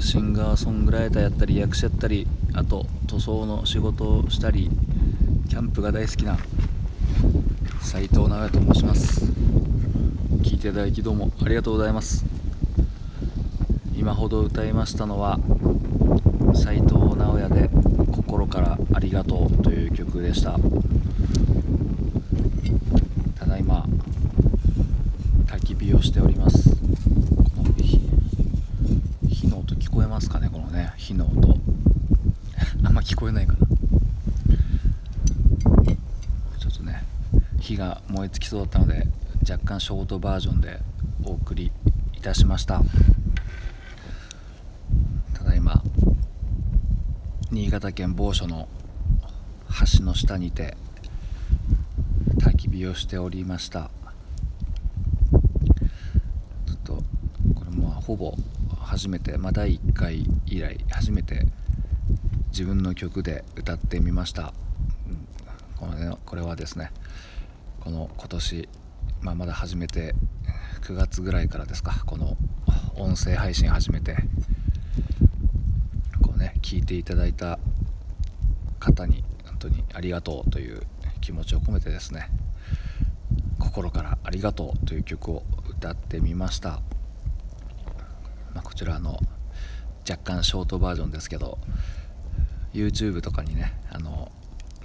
シンガーソングライターやったり役者やったりあと塗装の仕事をしたりキャンプが大好きな斉藤直也と申します。聞いていただきどうもありがとうございます。今ほど歌いましたのは斉藤直也で「心からありがとう」という曲でした。ただいま焚き火をしておりますこの火火の音聞こえますかねこのね火の音あんま聞こえないかな。ちょっとね火が燃え尽きそうだったので若干ショートバージョンでお送りいたしました。ただいま新潟県某所の橋の下にて焚き火をしておりました。ちょっとこれもほぼ初めて、まあ、第1回以来初めて自分の曲で歌ってみました。この、ね、これはですねこの今年、まあ、まだ始めて9月ぐらいからですかこの音声配信始めてこうね聞いていただいた方に本当にありがとうという気持ちを込めてですね心からありがとうという曲を歌ってみました、まあ、こちらの若干ショートバージョンですけど YouTube とかにねあの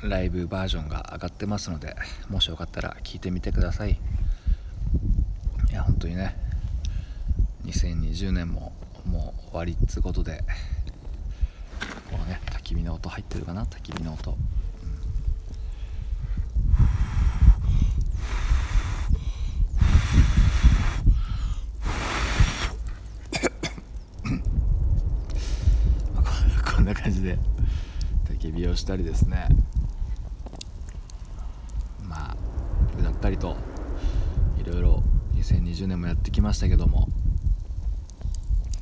ライブバージョンが上がってますのでもしよかったら聞いてみてください。いや本当にね2020年ももう終わりっつうことでこのね焚き火の音入ってるかな？焚き火の音、まあここんな感じで。焚き火をしたりですね。まあ歌ったりといろいろ2020年もやってきましたけども。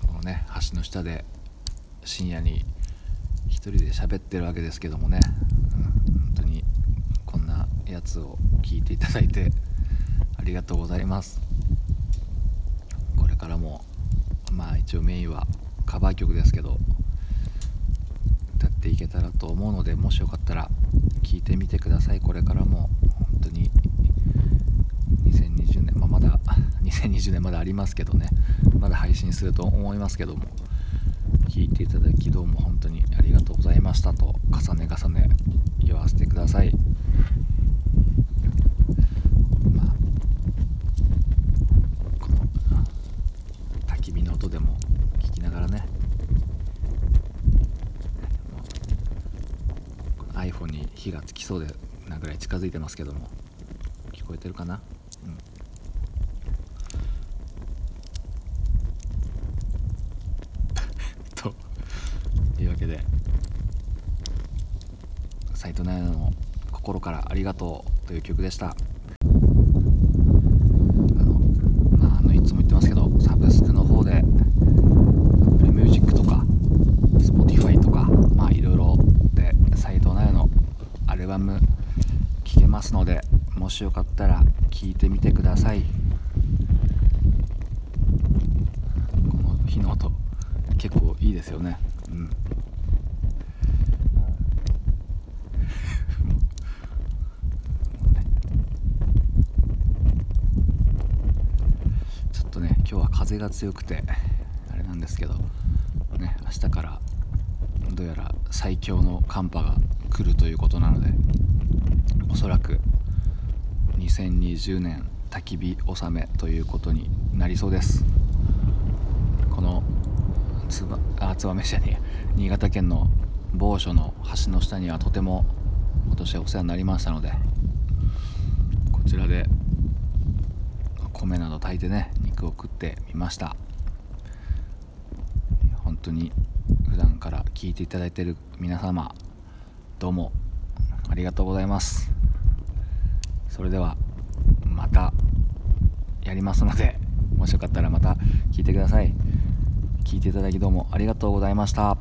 このね橋の下で深夜に一人で喋ってるわけですけどもね、うん、本当にこんなやつを聞いていただいてありがとうございます。これからもまあ一応メインはカバー曲ですけど。っていけたらと思うのでもしよかったら聞いてみてください。これからも本当に2020年、まあ、まだ 2020年まだありますけどね。まだ配信すると思いますけども聞いていただきどうも本当にありがとうございましたと重ね重ね言わせてください。まあこの焚き火の音でも聞きながらねこの iPhone に火がつきそうでなぐらい近づいてますけども。聞こえてるかな？うん。というわけで斉藤奈々の「心からありがとう」という曲でしたあのまああのいつも言ってますけどサブスクの方で Apple Music とか Spotify とかまあいろいろで斉藤奈々のアルバム聴けますのでもしよかったら聴いてみてください。この火の音結構いいですよね。うん。ちょっとね今日は風が強くてあれなんですけどね明日からどうやら最強の寒波が来るということなのでおそらく2020年焚き火納めということになりそうです。このつばあ燕市じゃね新潟県の某所の橋の下にはとても今年はお世話になりましたのでこちらで米など炊いてね肉を食ってみました。本当に普段から聞いていただいている皆様どうもありがとうございます。それではまたやりますのでもしよかったらまた聞いてください。聞いていただきどうもありがとうございました。